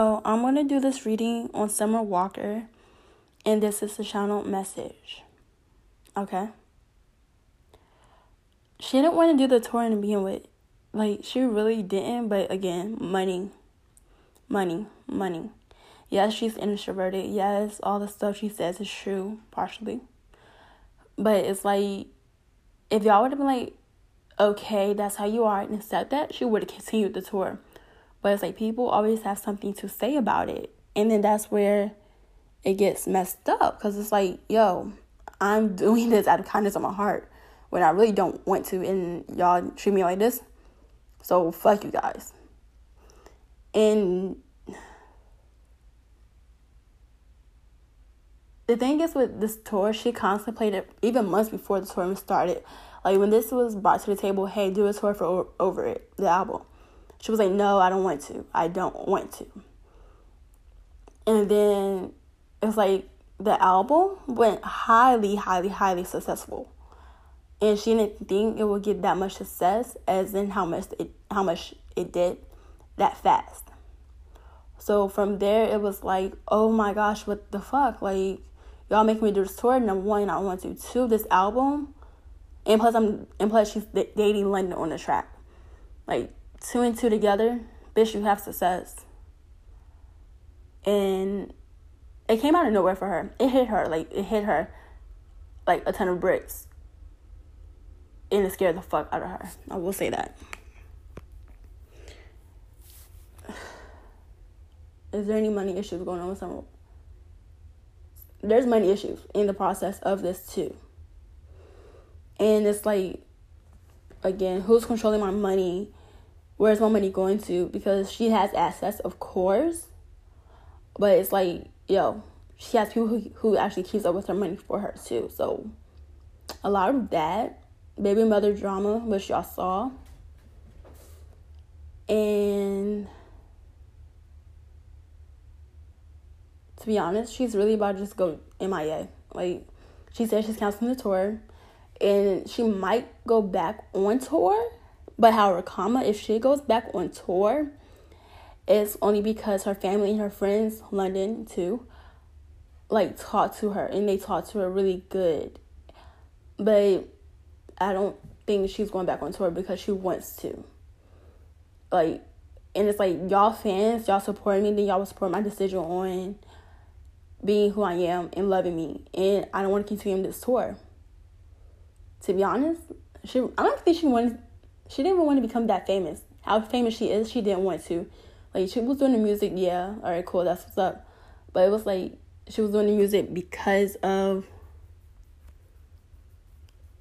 So I'm gonna do this reading on Summer Walker, and this is the channel message. Okay. She didn't want to do the tour to begin with. Like she really didn't, but again, money. Money, money. Yes, she's introverted. Yes, all the stuff she says is true, partially. But it's like if y'all would have been like, okay, that's how you are, and accept that, she would have continued the tour. But it's like people always have something to say about it. And then that's where it gets messed up because it's like, yo, I'm doing this out of kindness of my heart when I really don't want to, and y'all treat me like this. So fuck you guys. And the thing is with this tour, she contemplated even months before the tour started. Like when this was brought to the table, hey, do a tour for over it, the album. She was like, no, I don't want to. I don't want to. And then it's like the album went highly, highly, highly successful. And she didn't think it would get that much success as in how much it how much it did that fast. So from there it was like, oh my gosh, what the fuck? Like y'all making me do this tour. Number one, I want to. Two, this album. And plus I'm and plus she's dating London on the track. Like two and two together, bitch, you have success. And it came out of nowhere for her. It hit her, like, it hit her like a ton of bricks. And it scared the fuck out of her. I will say that. Is there any money issues going on with someone? There's money issues in the process of this too. And it's like, again, who's controlling my money? Where's my money going to? Because she has assets, of course, but it's like, yo, she has people who, who actually keeps up with her money for her too. So a lot of that baby mother drama, which y'all saw, and to be honest, she's really about to just go MIA. Like she said, she's canceling the tour, and she might go back on tour but however, comma, if she goes back on tour, it's only because her family and her friends, London too, like talk to her and they talk to her really good. But I don't think she's going back on tour because she wants to. Like, and it's like y'all fans, y'all support me, then y'all will support my decision on being who I am and loving me. And I don't want to continue this tour. To be honest, she I don't think she wants she didn't even want to become that famous. How famous she is, she didn't want to. Like she was doing the music, yeah, all right, cool, that's what's up. But it was like she was doing the music because of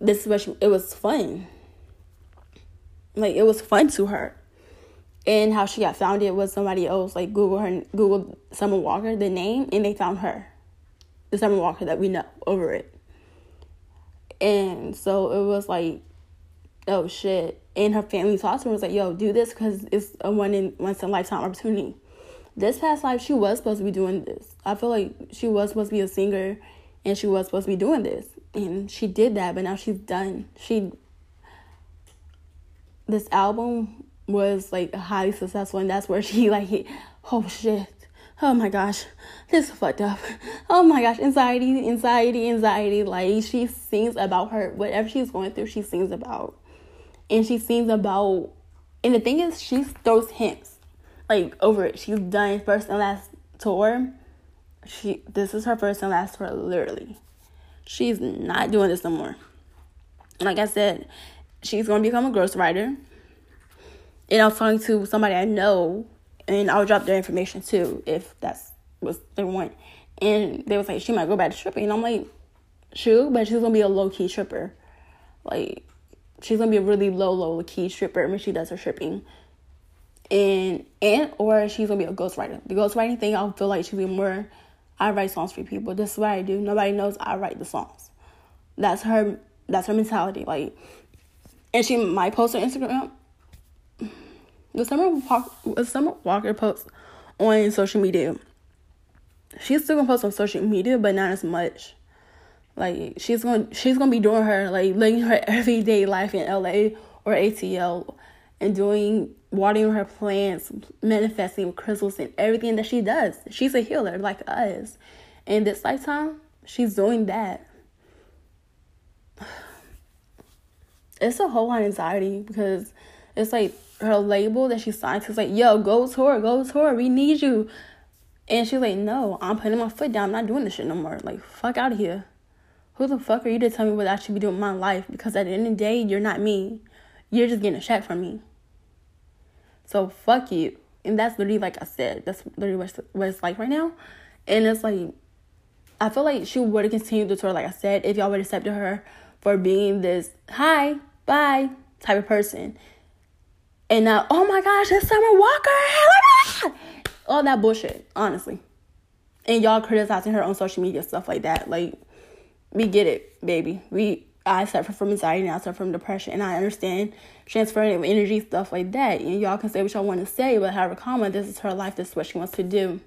this is what she, it was fun. Like it was fun to her. And how she got found it was somebody else like Google her Google Summer Walker, the name, and they found her. The Summer Walker that we know over it. And so it was like oh shit. And her family talked to her was like, yo, do this because it's a one in once in a lifetime opportunity. This past life, she was supposed to be doing this. I feel like she was supposed to be a singer and she was supposed to be doing this. And she did that, but now she's done. She this album was like highly successful and that's where she like oh shit oh my gosh, this is fucked up. Oh my gosh, anxiety, anxiety, anxiety. Like she sings about her whatever she's going through, she sings about and she sings about and the thing is she throws hints like over it. She's done first and last tour. She this is her first and last tour literally. She's not doing this no more. Like i said she's gonna become a ghostwriter and i was talking to somebody i know and i'll drop their information too if that's what they want. And they was like she might go back to stripping. And i'm like sure but she's gonna be a low-key stripper. Like she's gonna be a really low, low key stripper when she does her stripping. And and or she's gonna be a ghostwriter. The ghostwriting thing, I feel like she'll be more. I write songs for people. This is what I do. Nobody knows I write the songs. That's her. That's her mentality. Like, and she might post on Instagram. The summer walk, the summer Walker post on social media. She's still gonna post on social media, but not as much. Like she's gonna she's gonna be doing her like living her everyday life in LA or ATL and doing watering her plants, manifesting crystals and everything that she does. She's a healer like us. And this lifetime, she's doing that. It's a whole lot of anxiety because it's like her label that she signed to is like, yo, go tour, go tour, we need you. And she's like, no, I'm putting my foot down. I'm not doing this shit no more. Like, fuck out of here. Who the fuck are you to tell me what I should be doing in my life? Because at the end of the day, you're not me. You're just getting a check from me. So fuck you. And that's literally like I said. That's literally what it's like right now. And it's like, I feel like she would have continued the tour, like I said, if y'all would have accepted her for being this hi, bye type of person. And now, oh my gosh, it's Summer Walker. All that bullshit, honestly. And y'all criticizing her on social media, stuff like that. Like, we get it, baby. We I suffer from anxiety and I suffer from depression and I understand transferring of energy, stuff like that. And y'all can say what y'all want to say, but however common, this is her life, this is what she wants to do.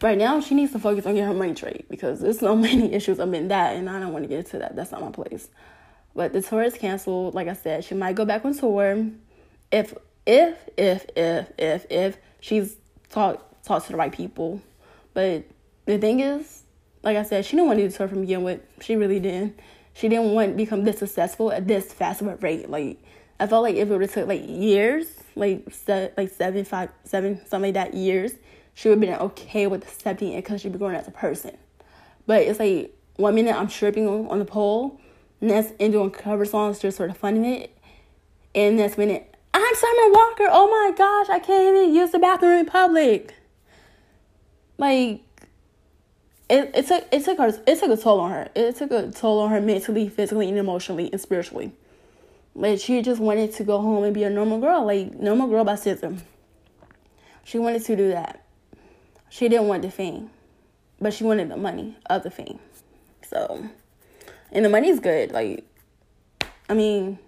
Right now, she needs to focus on getting her money straight because there's so many issues up in that, and I don't want to get into that. That's not my place. But the tour is canceled. Like I said, she might go back on tour if, if, if, if, if, if she's talked talk to the right people. But the thing is, like I said, she didn't want to do tour from begin with. She really didn't. She didn't want to become this successful at this fast of a rate. Like I felt like if it would have took like years, like se- like seven, five, seven, something like that years, she would have been okay with accepting it because she'd be growing as a person. But it's like one minute I'm stripping on, the pole, next and doing cover songs just sort of funding it, and next minute I'm Summer Walker. Oh my gosh, I can't even use the bathroom in public. Like it, it took it took her it took a toll on her. It took a toll on her mentally, physically, and emotionally and spiritually. Like she just wanted to go home and be a normal girl, like normal girl by system. She wanted to do that. She didn't want the fame, but she wanted the money of the fame. So, and the money's good. Like, I mean,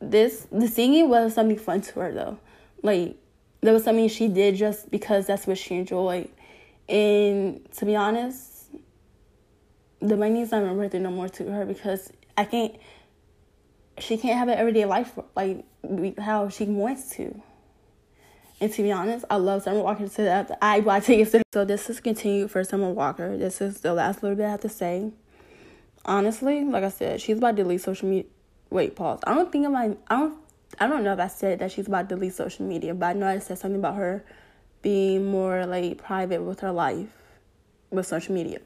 this the singing was something fun to her though. Like, there was something she did just because that's what she enjoyed and to be honest, the money's not worth it no more to her because I can't. She can't have an everyday life like how she wants to. And to be honest, I love Summer Walker to that. I buy tickets. So this is continued for Summer Walker. This is the last little bit I have to say. Honestly, like I said, she's about to delete social media. Wait, pause. I don't think I might. I don't. I don't know if I said that she's about to delete social media, but I know I said something about her being more like private with her life with social media.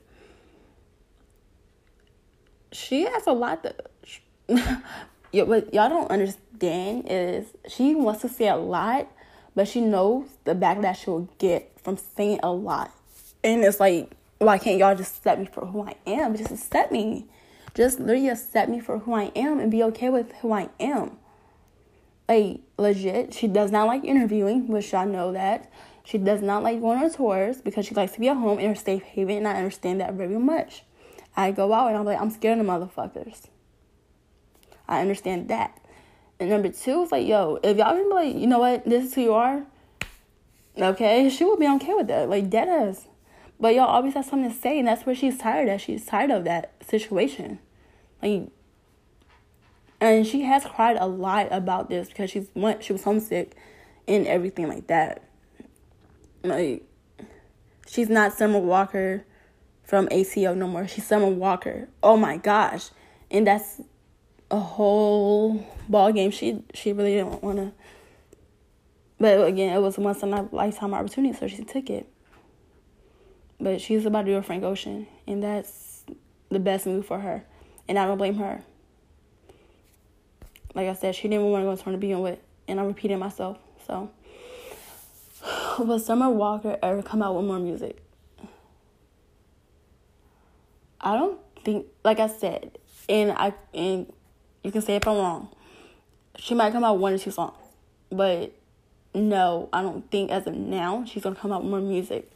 She has a lot to. yeah, what y'all don't understand is she wants to say a lot, but she knows the backlash she'll get from saying a lot. And it's like, why can't y'all just accept me for who I am? Just accept me. Just literally accept me for who I am and be okay with who I am. Like, legit, she does not like interviewing, which y'all know that. She does not like going on tours because she likes to be at home in her safe haven, and I understand that very much. I go out and I'm like, I'm scared of motherfuckers. I understand that. And number two is like, yo, if y'all can be like, you know what, this is who you are, okay, she will be okay with that. Like, dead ass. But y'all always have something to say, and that's where she's tired of. She's tired of that situation. Like, and she has cried a lot about this because she's she was homesick and everything like that. Like, she's not Summer Walker from ATL no more. She's Summer Walker. Oh my gosh. And that's a whole ball game. She she really didn't want to. But again, it was once in a lifetime opportunity, so she took it. But she's about to do a Frank Ocean, and that's the best move for her. And I don't blame her. Like I said, she didn't want to go to turn to begin with, and I'm repeating myself. So will Summer Walker ever come out with more music? I don't think, like I said, and I and you can say if I'm wrong. She might come out one or two songs, but no, I don't think as of now she's gonna come out with more music.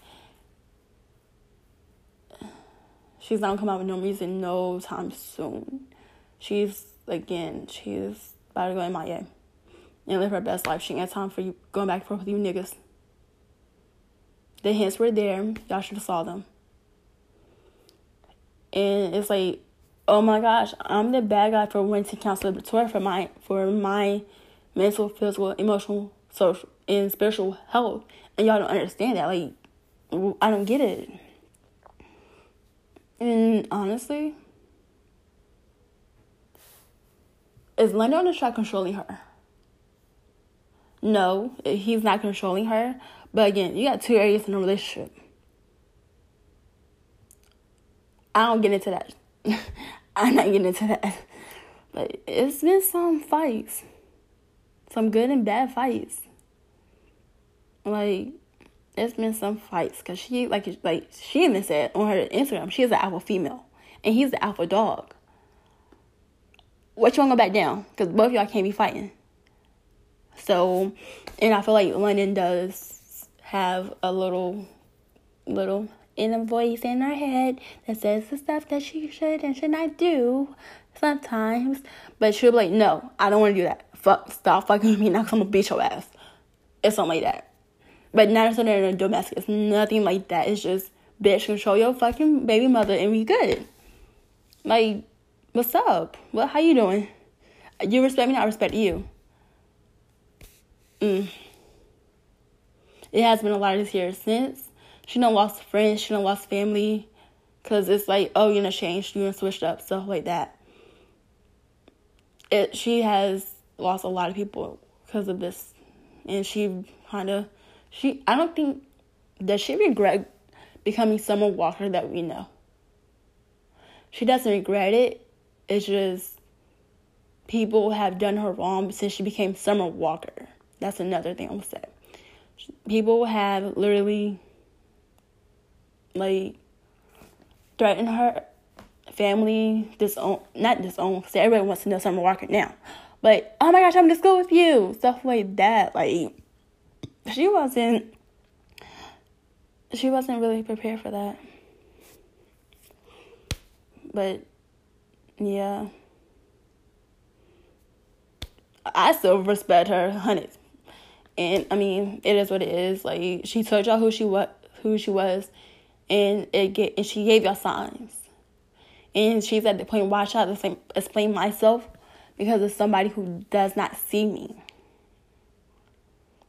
She's not gonna come out with no music no time soon. She's again, she's about to go MIA and live her best life. She ain't got time for you going back and forth with you niggas. The hints were there. Y'all should have saw them. And it's like, oh my gosh, I'm the bad guy for wanting to the tour for my for my mental, physical, emotional, social, and spiritual health, and y'all don't understand that. Like, I don't get it. And honestly, is London on the track controlling her? No, he's not controlling her. But again, you got two areas in a relationship. I don't get into that. I'm not getting into that. But it's been some fights. Some good and bad fights. Like, it's been some fights. Because she, like, like, she even said on her Instagram, she is an alpha female. And he's the alpha dog. What you want to go back down? Because both y'all can't be fighting. So, and I feel like London does have a little, little inner voice in her head that says the stuff that she should and should not do sometimes. But she'll be like, no, I don't want to do that. Fuck, stop fucking with me now because I'm going to beat your ass. It's something like that. But not necessarily in a domestic. It's nothing like that. It's just, bitch, control your fucking baby mother and we good. Like, what's up? What, how you doing? You respect me, I respect you. Mm. It has been a lot this year since she done lost friends, she done lost family, cause it's like, oh, you know, changed, you know, switched up, stuff like that. It she has lost a lot of people because of this, and she kind of, she I don't think does she regret becoming Summer Walker that we know. She doesn't regret it. It's just people have done her wrong since she became Summer Walker. That's another thing I'm say. People have literally like threatened her family, disown not disown, because everybody wants to know Summer Walker now. But oh my gosh, I'm to school with you. Stuff like that. Like she wasn't she wasn't really prepared for that. But yeah. I still respect her, honey. And I mean, it is what it is. Like she told y'all who she what who she was and it get and she gave y'all signs. And she's at the point why I try to explain myself because it's somebody who does not see me.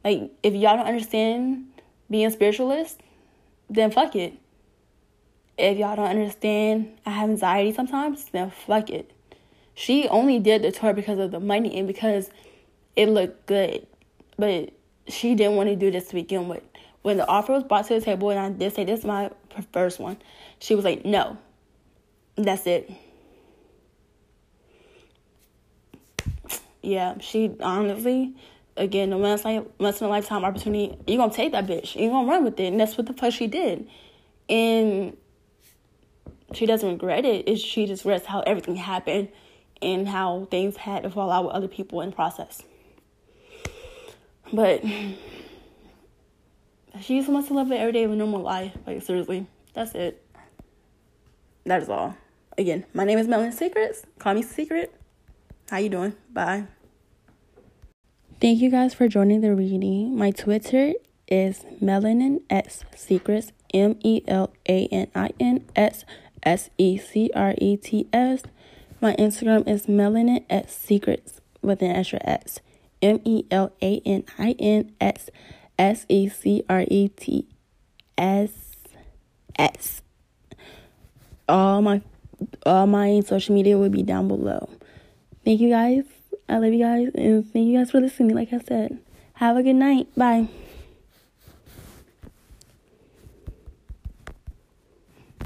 Like if y'all don't understand being spiritualist, then fuck it. If y'all don't understand I have anxiety sometimes, then fuck it. She only did the tour because of the money and because it looked good. But she didn't want to do this to begin with when the offer was brought to the table and I did say this is my first one, she was like, no, that's it. Yeah, she honestly, again, the once, in a lifetime opportunity, you're gonna take that bitch. You're gonna run with it. And that's what the fuck she did. And she doesn't regret it. It's, she just regrets how everything happened and how things had to fall out with other people in the process. But she just wants to live an everyday normal life. Like seriously, that's it. That is all. Again, my name is Melanin Secrets. Call me Secret. How you doing? Bye. Thank you guys for joining the reading. My Twitter is Melanin S Secrets. M E L A N I N S S E C R E T S. My Instagram is Melanin S Secrets with an extra S. M E L A N I N S S E C R E T S S. All my all my social media will be down below. Thank you guys. I love you guys and thank you guys for listening. Like I said, have a good night. Bye.